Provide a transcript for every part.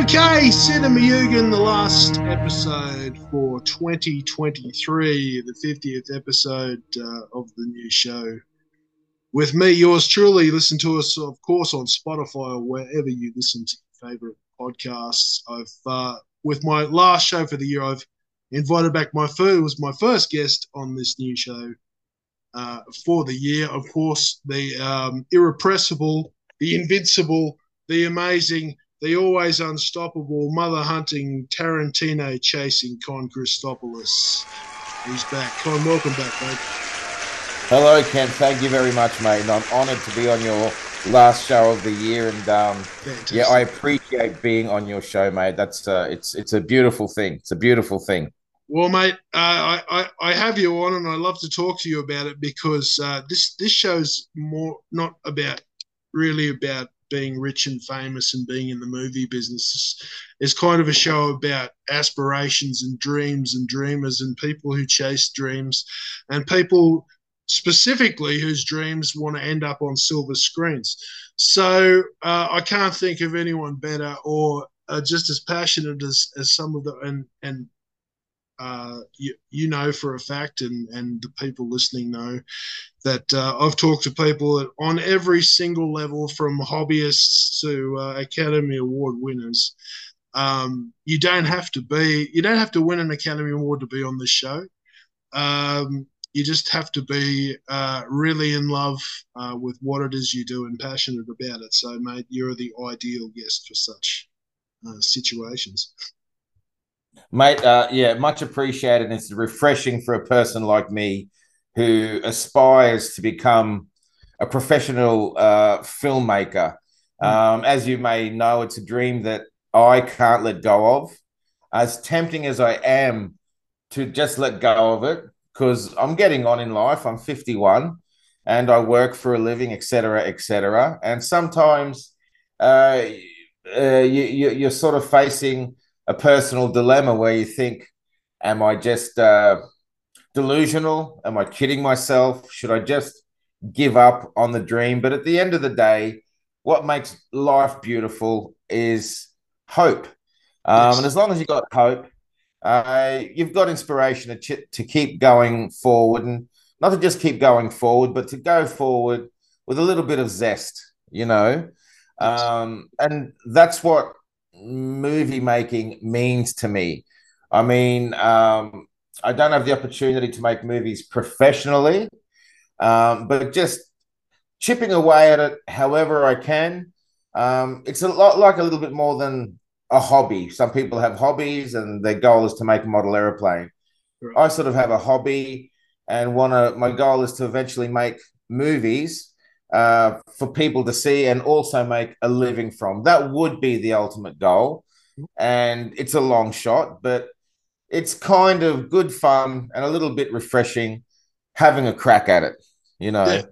Okay, Cinema Yugen, the last episode for 2023, the 50th episode uh, of the new show. With me, yours truly. Listen to us, of course, on Spotify or wherever you listen to your favorite podcasts. I've, uh, with my last show for the year, I've invited back my first, was my first guest on this new show uh, for the year. Of course, the um, irrepressible, the invincible, the amazing, the always unstoppable, mother hunting, Tarantino chasing Con Christopoulos. He's back. Con, welcome back, mate. Hello, Ken. Thank you very much, mate. And I'm honoured to be on your last show of the year, and um, yeah, I appreciate being on your show, mate. That's uh, it's it's a beautiful thing. It's a beautiful thing. Well, mate, uh, I, I I have you on, and I love to talk to you about it because uh, this this show's more not about really about being rich and famous and being in the movie business. It's kind of a show about aspirations and dreams and dreamers and people who chase dreams and people specifically whose dreams want to end up on silver screens. So uh, I can't think of anyone better or uh, just as passionate as, as some of the and and uh, you, you know for a fact, and, and the people listening know that uh, I've talked to people on every single level, from hobbyists to uh, Academy Award winners. Um, you don't have to be, you don't have to win an Academy Award to be on this show. Um, you just have to be uh, really in love uh, with what it is you do and passionate about it. So, mate, you're the ideal guest for such uh, situations. Mate, uh, yeah, much appreciated. It's refreshing for a person like me who aspires to become a professional uh, filmmaker. Mm. Um, as you may know, it's a dream that I can't let go of. As tempting as I am to just let go of it, because I'm getting on in life. I'm 51 and I work for a living, etc., etc. And sometimes uh, uh, you, you, you're sort of facing a personal dilemma where you think, am I just uh, delusional? Am I kidding myself? Should I just give up on the dream? But at the end of the day, what makes life beautiful is hope. Um. And as long as you've got hope, uh, you've got inspiration to, ch- to keep going forward and not to just keep going forward, but to go forward with a little bit of zest, you know. Um, and that's what movie making means to me. I mean, um, I don't have the opportunity to make movies professionally, um, but just chipping away at it however I can. Um, it's a lot like a little bit more than a hobby. Some people have hobbies and their goal is to make a model airplane. Right. I sort of have a hobby and want to, my goal is to eventually make movies uh, for people to see and also make a living from. That would be the ultimate goal. And it's a long shot, but it's kind of good fun and a little bit refreshing having a crack at it, you know. Yeah.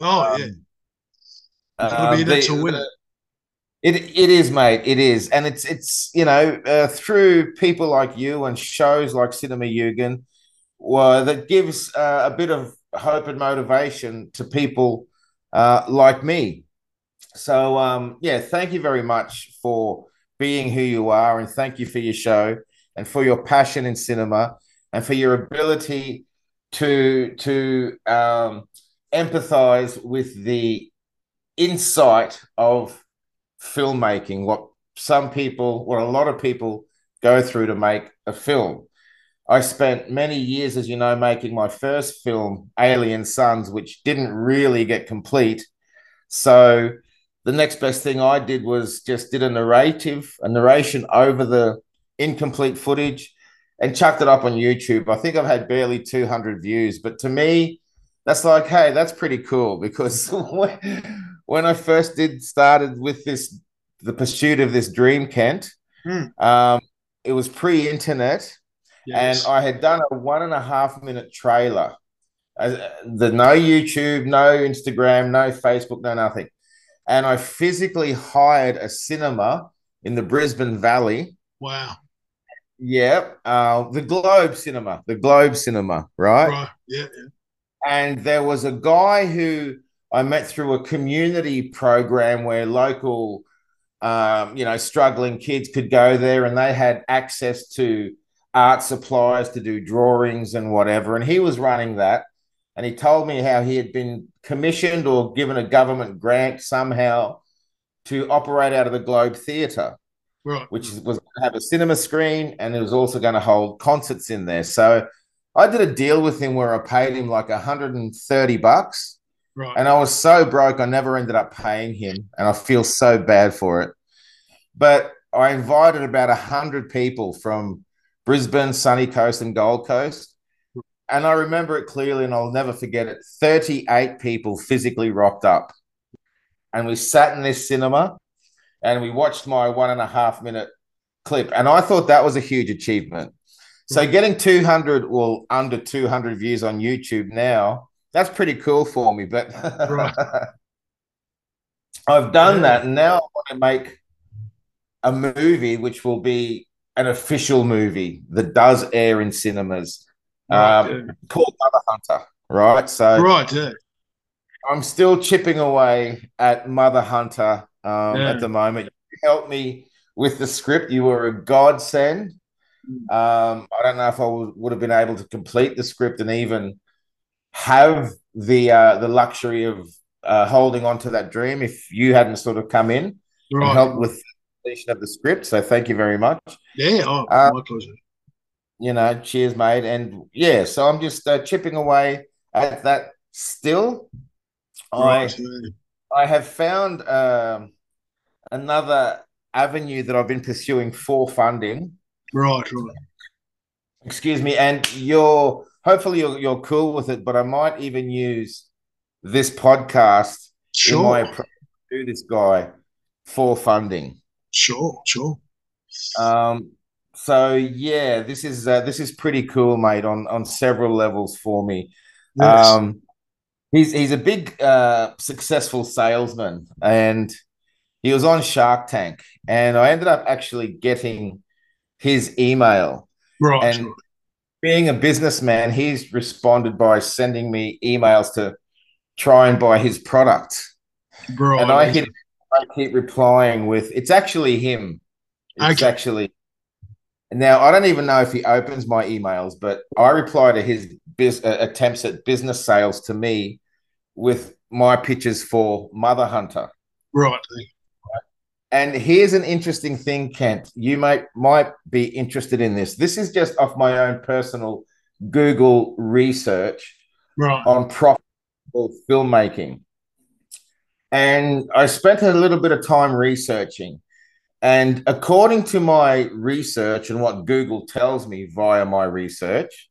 Oh, um, yeah. Uh, be the, it. It it is, mate. It is, and it's it's you know uh, through people like you and shows like Cinema Yugen, well, that gives uh, a bit of hope and motivation to people uh, like me. So, um, yeah, thank you very much for being who you are, and thank you for your show and for your passion in cinema and for your ability to to um, empathize with the insight of filmmaking. What some people, what a lot of people go through to make a film. I spent many years, as you know, making my first film, Alien Sons, which didn't really get complete. So the next best thing I did was just did a narrative, a narration over the incomplete footage and chucked it up on YouTube. I think I've had barely 200 views, but to me, that's like, hey, that's pretty cool because when I first did started with this, the pursuit of this dream, Kent, hmm. um, it was pre-internet Yes. And I had done a one and a half minute trailer. The no YouTube, no Instagram, no Facebook, no nothing. And I physically hired a cinema in the Brisbane Valley. Wow. Yeah, uh, the Globe Cinema, the Globe Cinema, right? Right. Yeah. yeah. And there was a guy who I met through a community program where local, um, you know, struggling kids could go there and they had access to art supplies to do drawings and whatever. And he was running that. And he told me how he had been commissioned or given a government grant somehow to operate out of the Globe Theatre, Right. which was going to have a cinema screen and it was also going to hold concerts in there. So I did a deal with him where I paid him like 130 bucks. Right. And I was so broke, I never ended up paying him. And I feel so bad for it. But I invited about 100 people from Brisbane, Sunny Coast, and Gold Coast. And I remember it clearly, and I'll never forget it. 38 people physically rocked up. And we sat in this cinema and we watched my one and a half minute clip. And I thought that was a huge achievement. So mm-hmm. getting 200 well under 200 views on YouTube now, that's pretty cool for me. But Right. I've done Yeah. that. And now I want to make a movie which will be an official movie that does air in cinemas Right, um, called Mother Hunter. Right. So right. Yeah. I'm still chipping away at Mother Hunter um, Yeah. at the moment. You helped me with the script. You were a godsend. Mm. Um, I don't know if I would, would have been able to complete the script and even have the uh, the luxury of uh, holding on to that dream if you hadn't sort of come in and Right. helped with of the script. So thank you very much. Yeah. Oh, Uh, my pleasure. You know, cheers, mate. And yeah, so I'm just uh, chipping away at that still. Right. I. I have found um, another avenue that I've been pursuing for funding. Right. Right. Excuse me, and you're hopefully you're, you're cool with it, but I might even use this podcast in my Sure. approach to this guy for funding. Sure. Sure. Um, so yeah, this is uh, this is pretty cool, mate, on on several levels for me. Yes. Um, he's he's a big uh, successful salesman, and he was on Shark Tank, and I ended up actually getting his email. right. and- right. Being a businessman, he's responded by sending me emails to try and buy his product, Right. and I hit, I keep replying with, "It's actually him. It's Okay. actually." Now I don't even know if he opens my emails, but I reply to his biz, uh, attempts at business sales to me with my pitches for Mother Hunter. Right. And here's an interesting thing, Kent. You might might be interested in this. This is just off my own personal Google research Right. on profitable filmmaking. And I spent a little bit of time researching. And according to my research and what Google tells me via my research,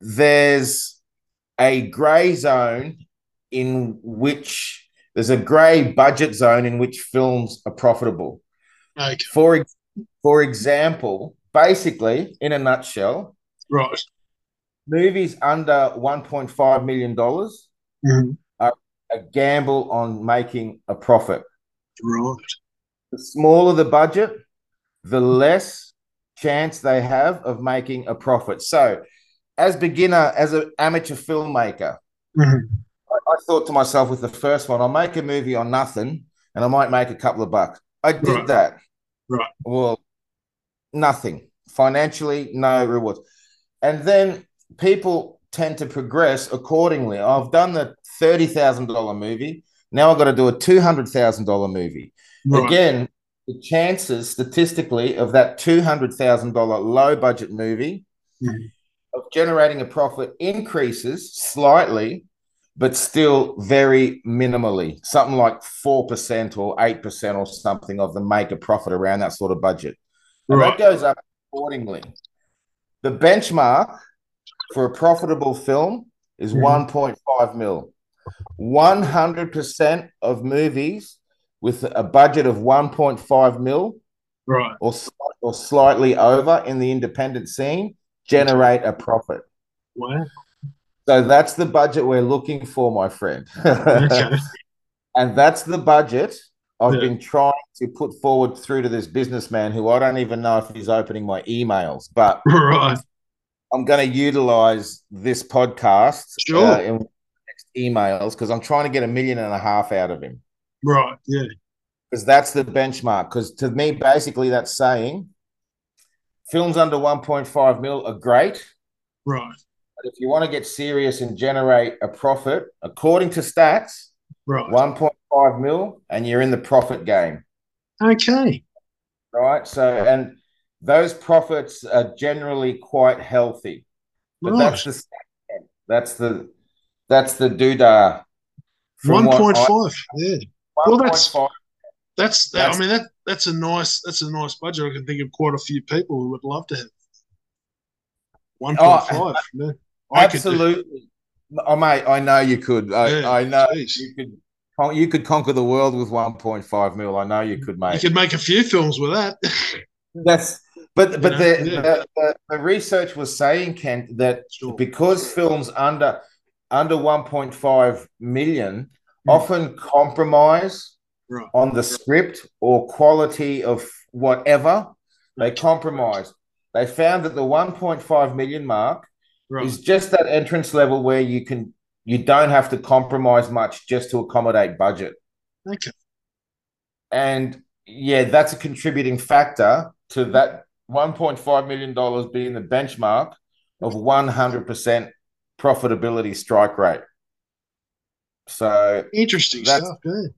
there's a gray zone in which there's a gray budget zone in which films are profitable. Okay. For, for example, basically, in a nutshell, Right. movies under $1.5 million Mhm. A gamble on making a profit. Right. The smaller the budget, the less chance they have of making a profit. So, as beginner, as an amateur filmmaker, Mhm. I, I thought to myself with the first one, I'll make a movie on nothing and I might make a couple of bucks. I did Right. that. Right. Well, nothing financially, no rewards. And then people tend to progress accordingly. I've done the $30,000 movie. Now I've got to do a $200,000 movie. Right. Again, the chances statistically of that $200,000 low budget movie Mhm. of generating a profit increases slightly, but still very minimally, something like 4% or 8% or something of them make a profit around that sort of budget. And Right. that goes up accordingly. The benchmark for a profitable film is Mhm. 1.5 mil. 100% of movies with a budget of 1.5 mil Right. or, or slightly over in the independent scene generate a profit. Wow. So that's the budget we're looking for, my friend. Okay. and that's the budget I've Yeah. been trying to put forward through to this businessman who I don't even know if he's opening my emails, but Right. I'm going to utilize this podcast Sure. uh, in emails because I'm trying to get a million and a half out of him Right. Yeah. because that's the benchmark. Because to me, basically, that's saying films under 1.5 mil are great. Right. But if you want to get serious and generate a profit, according to stats, Right. 1.5 mil, and you're in the profit game, Okay. right? So, and those profits are generally quite healthy. But Right. that's the that's the that's the doodah. Uh, from One point five. Yeah. Well, that's- 1.5 That's, that, That's- I mean that that's a nice that's a nice budget. I can think of quite a few people who would love to have one oh, point five. yeah. Absolutely. Oh, mate, I know you could. I, Yeah, I know geez. you could. You could conquer the world with 1.5 mil. I know you could, mate. You could make a few films with that. That's but but know, the, yeah. the, the the research was saying, Kent, that sure. because films under under 1.5 million Mm. often compromise Right. on the script or quality of whatever they compromise. They found that the 1.5 million mark Right. is just that entrance level where you can you don't have to compromise much just to accommodate budget. Okay. And yeah, that's a contributing factor to that 1.5 million dollars being the benchmark of 100% profitability strike rate. So Interesting That's- stuff. Yeah.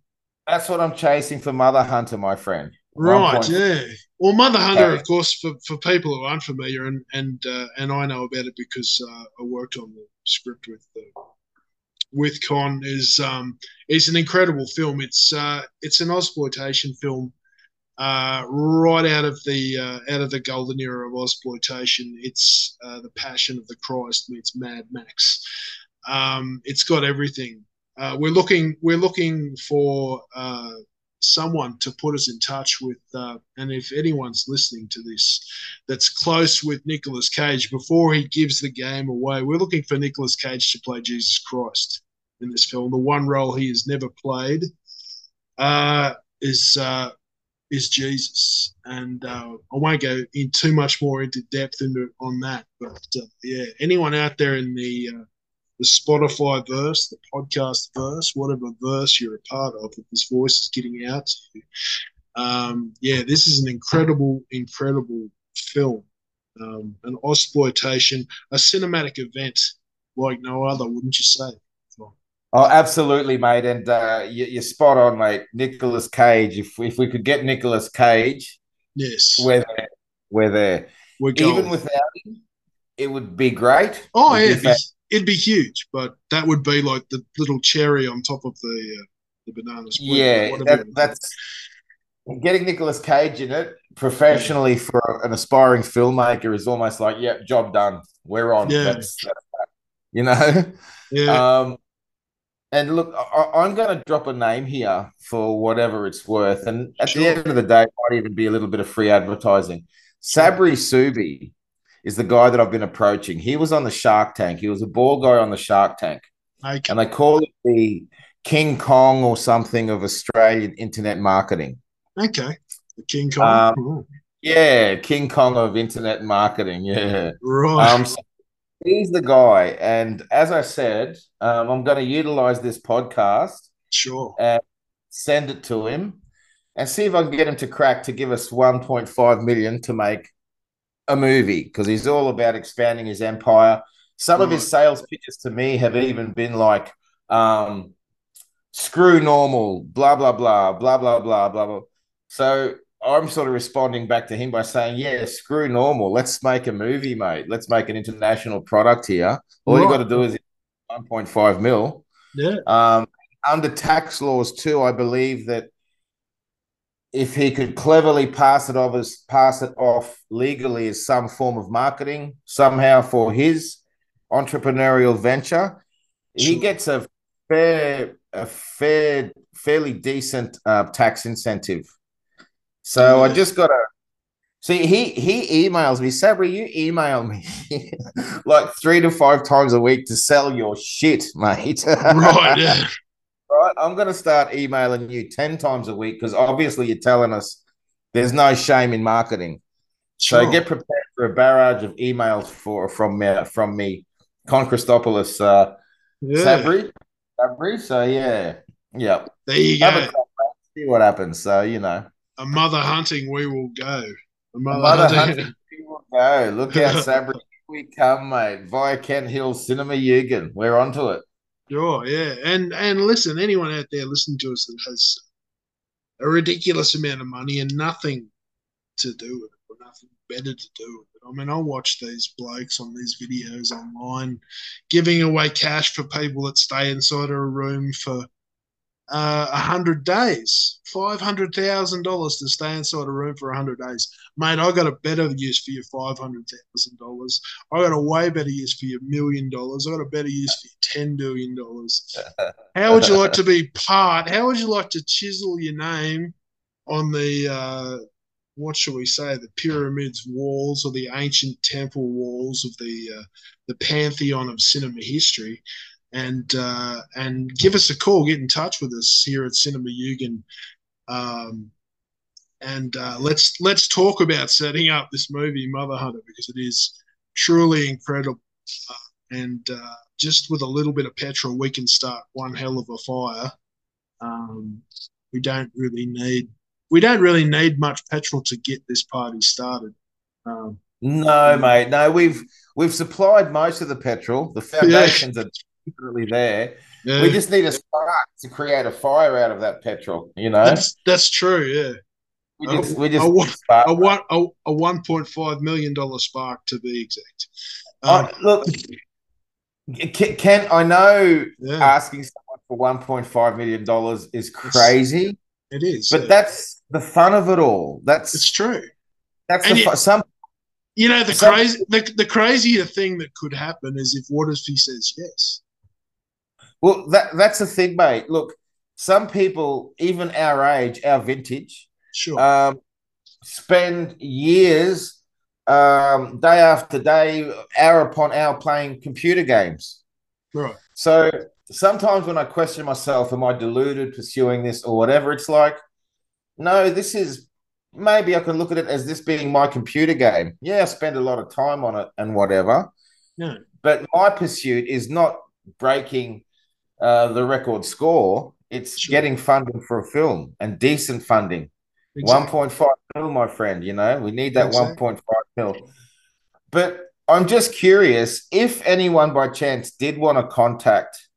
that's what I'm chasing for Mother Hunter, my friend. Right, 1.5 yeah. Well, Mother Hunter, Okay. of course, for, for people who aren't familiar, and and uh, and I know about it because uh, I worked on the script with uh, with Con. is um, is an incredible film. It's uh, it's an exploitation film, uh, right out of the uh, out of the golden era of exploitation. It's uh, the Passion of the Christ meets Mad Max. Um, it's got everything. Uh, we're looking we're looking for uh, someone to put us in touch with. Uh, and if anyone's listening to this that's close with Nicolas Cage before he gives the game away, we're looking for Nicolas Cage to play Jesus Christ in this film. The one role he has never played is uh, is Jesus, and uh, I won't go in too much more into depth into on that. But uh, yeah, anyone out there in the uh, the Spotify verse, the podcast verse, whatever verse you're a part of, that this voice is getting out to you. Um, yeah, this is an incredible, incredible film. Um, an exploitation, a cinematic event like no other, wouldn't you say? Oh, absolutely, mate. And uh, you, you're spot on, mate. Nicolas Cage. If if we could get Nicolas Cage, Yes, we're there. We're there. we're going. Even without him, it would be great. oh yeah, it'd be, it'd be huge, but that would be like the little cherry on top of the uh, the banana split. Yeah, that, that's getting Nicolas Cage in it professionally for an aspiring filmmaker is almost like, yeah, job done. We're on. Yeah. That's, that's. You know? yeah, Um, and look, I, I'm going to drop a name here for whatever it's worth. And at Sure. the end of the day, it might even be a little bit of free advertising. Sabri Suby is the guy that I've been approaching. He was on the Shark Tank. He was a ball guy on the Shark Tank. okay. And they call it the King Kong or something of Australian internet marketing. okay. The King Kong. Um, Yeah, King Kong of internet marketing. Yeah. right. Um, so he's the guy. And as I said, um, I'm going to utilize this podcast, sure. And send it to him, and see if I can get him to crack to give us 1.5 million to make a movie because he's all about expanding his empire. Some of his sales pitches to me have even been like, um, screw normal, blah, blah, blah, blah, blah, blah, blah, blah. So I'm sort of responding back to him by saying, yeah, screw normal. Let's make a movie, mate. Let's make an international product here. All you Right. got to do is 1.5 mil. Yeah. Um, under tax laws too, I believe that if he could cleverly pass it off as pass it off legally as some form of marketing somehow for his entrepreneurial venture, he gets a fair, a fair, fairly decent uh, tax incentive. So I just got to see. He he emails me, Sabri. You email me like three to five times a week to sell your shit, mate. Right. Yeah. right? I'm going to start emailing you 10 times a week because obviously you're telling us there's no shame in marketing. Sure. So get prepared for a barrage of emails for from me from me, Con Christopoulos, uh, yeah. Sabri, Sabri. So yeah, yeah. There you go. See what happens. So you know, a mother hunting, we will go. A mother, a mother hunting. hunting, we will go. Look out, Sabri. we come, mate. Via Kent Hill Cinema Yugen. We're onto it. Sure, yeah. And and listen, anyone out there listening to us that has a ridiculous amount of money and nothing to do with it or nothing better to do with it. I mean, I watch these blokes on these videos online giving away cash for people that stay inside of a room for uh, 100 days, $500,000 to stay inside a room for 100 days. Mate, I got a better use for your $500,000. I got a way better use for your million dollars. I got a better use for your $10 billion. How would you like to be part? How would you like to chisel your name on the, uh, what shall we say, the pyramids walls or the ancient temple walls of the, uh, the pantheon of cinema history? And uh, and give us a call. Get in touch with us here at Cinema Yugen, um, and uh, let's let's talk about setting up this movie Mother Hunter because it is truly incredible. Uh, and uh, just with a little bit of petrol, we can start one hell of a fire. Um, we don't really need we don't really need much petrol to get this party started. Um, no, mate. No, we've we've supplied most of the petrol. The foundations yeah. are secretly there. Yeah. We just need a spark to create a fire out of that petrol. You know, that's that's true. Yeah. We just, a, we just a, a, one a, a one point five million dollar spark to be exact. Um, oh, look, can, I know yeah. asking someone for one point five million dollars is crazy. It is, but yeah. that's the fun of it all. That's it's true. That's and the fun. Some you know the some, crazy the, the crazier thing that could happen is if he says yes. Well, that that's the thing, mate. Look, some people, even our age, our vintage, sure, um, spend years, um, day after day, hour upon hour playing computer games. Right. So sometimes when I question myself, am I deluded pursuing this or whatever? It's like, no, this is maybe I can look at it as this being my computer game. Yeah, I spend a lot of time on it and whatever. No. But my pursuit is not breaking uh, the record score, it's sure. getting funding for a film and decent funding. Exactly. 1.5 mil, my friend, you know, we need that exactly. 1.5 mil. But I'm just curious if anyone by chance did want to contact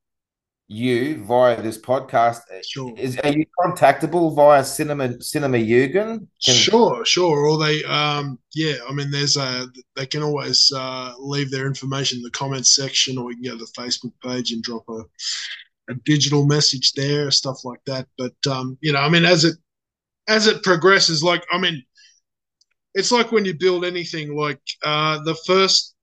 you via this podcast, sure. is are you contactable via Cinema Cinema Yugen? Can... Sure, sure. Or they, um, yeah. I mean, there's a they can always uh, leave their information in the comments section, or you can go to the Facebook page and drop a a digital message there, stuff like that. But um, you know, I mean, as it as it progresses, like I mean, it's like when you build anything. Like uh, the first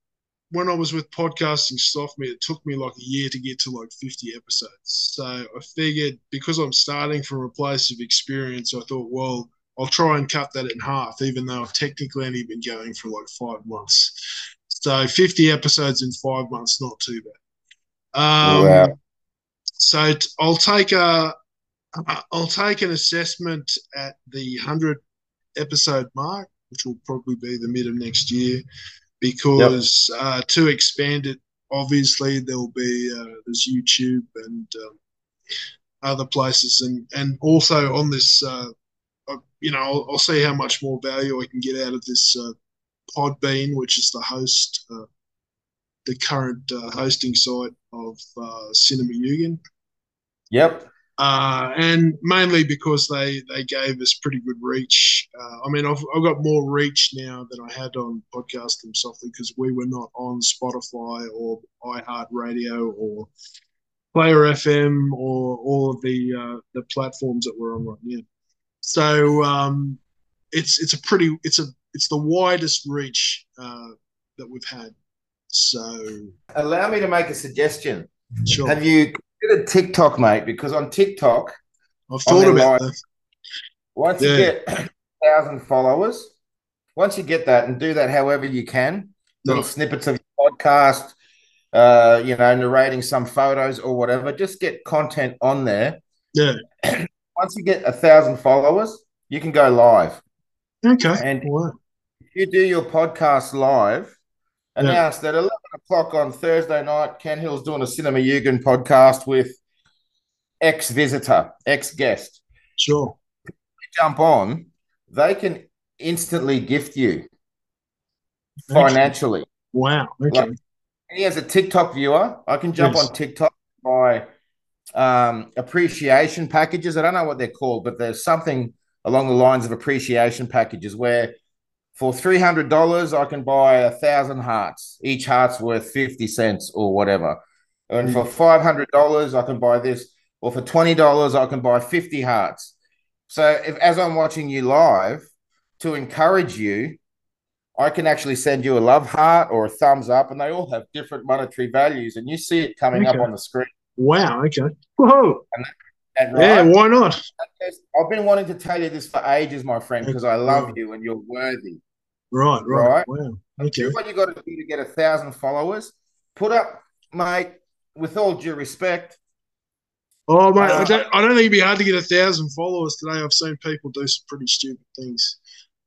when I was with Podcasting Softly, it took me like a year to get to like 50 episodes. So I figured because I'm starting from a place of experience, I thought, well, I'll try and cut that in half, even though I've technically only been going for like five months. So 50 episodes in five months, not too bad. Um, wow. So I'll take a, I'll take an assessment at the 100 episode mark, which will probably be the mid of next year because yep. uh, to expand it, obviously there'll be uh, there's YouTube and um, other places, and and also on this, uh, you know, I'll, I'll, see how much more value I can get out of this uh, Podbean, which is the host, uh, the current uh, hosting site of Cinema Yugen. Yep uh, and mainly because they they gave us pretty good reach. Uh, I mean, I've, I've got more reach now than I had on Podcasting Softly because we were not on Spotify or iHeartRadio or Player FM or all of the uh, the platforms that we're on right now. So um, it's it's a pretty it's a it's the widest reach uh, that we've had. So allow me to make a suggestion. Sure. Have you a TikTok, mate, because on TikTok, I've thought about that. Once yeah. you get thousand followers, once you get that and do that however you can, little snippets of your podcast, uh, you know, narrating some photos or whatever, just get content on there. Yeah. once you get a thousand followers, you can go live. Okay. And if you do your podcast live, announce yeah. that 11 o'clock on Thursday night, Kent Hill's doing a Cinema Yugen podcast with ex visitor, ex guest. Sure. Jump on, they can instantly gift you financially. Wow. Okay. Like, he has a TikTok viewer. I can jump yes. on TikTok by um, appreciation packages. I don't know what they're called, but there's something along the lines of appreciation packages where for three hundred dollars I can buy a thousand hearts. Each heart's worth fifty cents or whatever. And for hmm. five hundred dollars I can buy this, or for twenty dollars I can buy fifty hearts. So if as I'm watching you live, to encourage you, I can actually send you a love heart or a thumbs up, and they all have different monetary values, and you see it coming okay. up on the screen. Wow. Okay. Whoa. And, and right, yeah. Why not? I've been wanting to tell you this for ages, my friend, because I love you and you're worthy. Right. Right. right? Wow. Okay. What you got to do to get a thousand followers? Put up, mate. With all due respect. Oh, mate, uh, I don't. I don't think it'd be hard to get a thousand followers today. I've seen people do some pretty stupid things.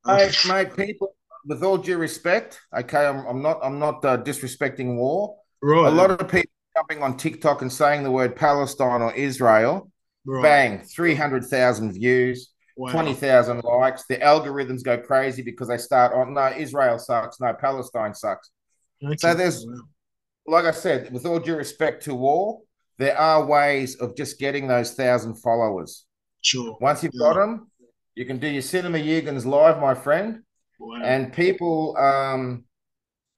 Mate, mate, people with all due respect, okay, I'm, I'm not I'm not uh, disrespecting war. Right. A lot of people jumping on TikTok and saying the word Palestine or Israel, right. bang, three hundred thousand views, wow. twenty thousand likes. The algorithms go crazy because they start on no Israel sucks, no Palestine sucks. Okay. So there's, like I said, with all due respect to war, there are ways of just getting those thousand followers. Sure. Once you've yeah. got them, you can do your cinema Yugens live, my friend. Wow. And people, um,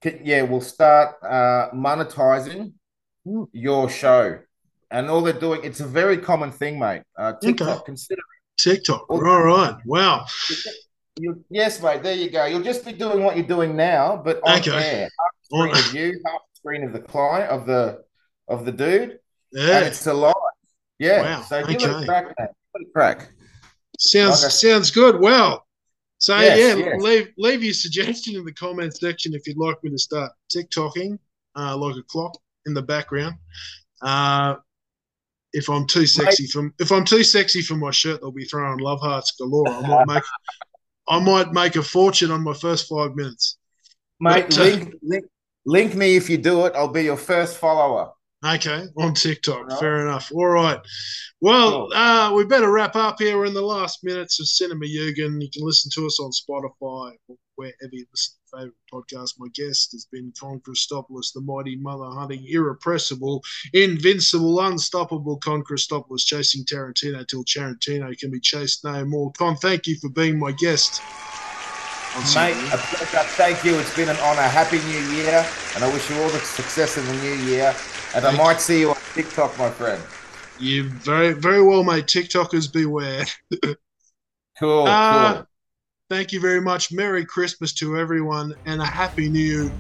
can, yeah, will start uh, monetizing your show. And all they're doing, it's a very common thing, mate. Uh, TikTok, okay. consider TikTok. All right. Wow. You, yes, mate. There you go. You'll just be doing what you're doing now, but on okay. air. Half screen of you, half screen of the client of the of the dude. Yeah. And it's a live. Yeah. Wow. So give okay. it a crack. Give it a crack. Sounds like sounds good. Well, so yes, yeah, yes. leave leave your suggestion in the comment section if you'd like me to start TikToking uh, like a clock in the background. Uh, if I'm too sexy for if I'm too sexy for my shirt, they'll be throwing love hearts galore. I might make I might make a fortune on my first five minutes. Mate, but, uh, link, link, link me if you do it. I'll be your first follower. Okay, on TikTok. Right. Fair enough. All right. Well, uh, we better wrap up here. We're in the last minutes of Cinema Yugen. You can listen to us on Spotify or wherever you listen to favorite podcast. My guest has been Con Christopoulos, the mighty mother hunting, irrepressible, invincible, unstoppable Con Christopoulos, chasing Tarantino till Tarantino can be chased no more. Con, thank you for being my guest. Mate, a pleasure. Thank you. It's been an honor. Happy New Year, and I wish you all the success in the new year. And I might see you on TikTok, my friend. You very, very well, mate. TikTokers beware. cool, uh, cool. Thank you very much. Merry Christmas to everyone and a Happy New Year.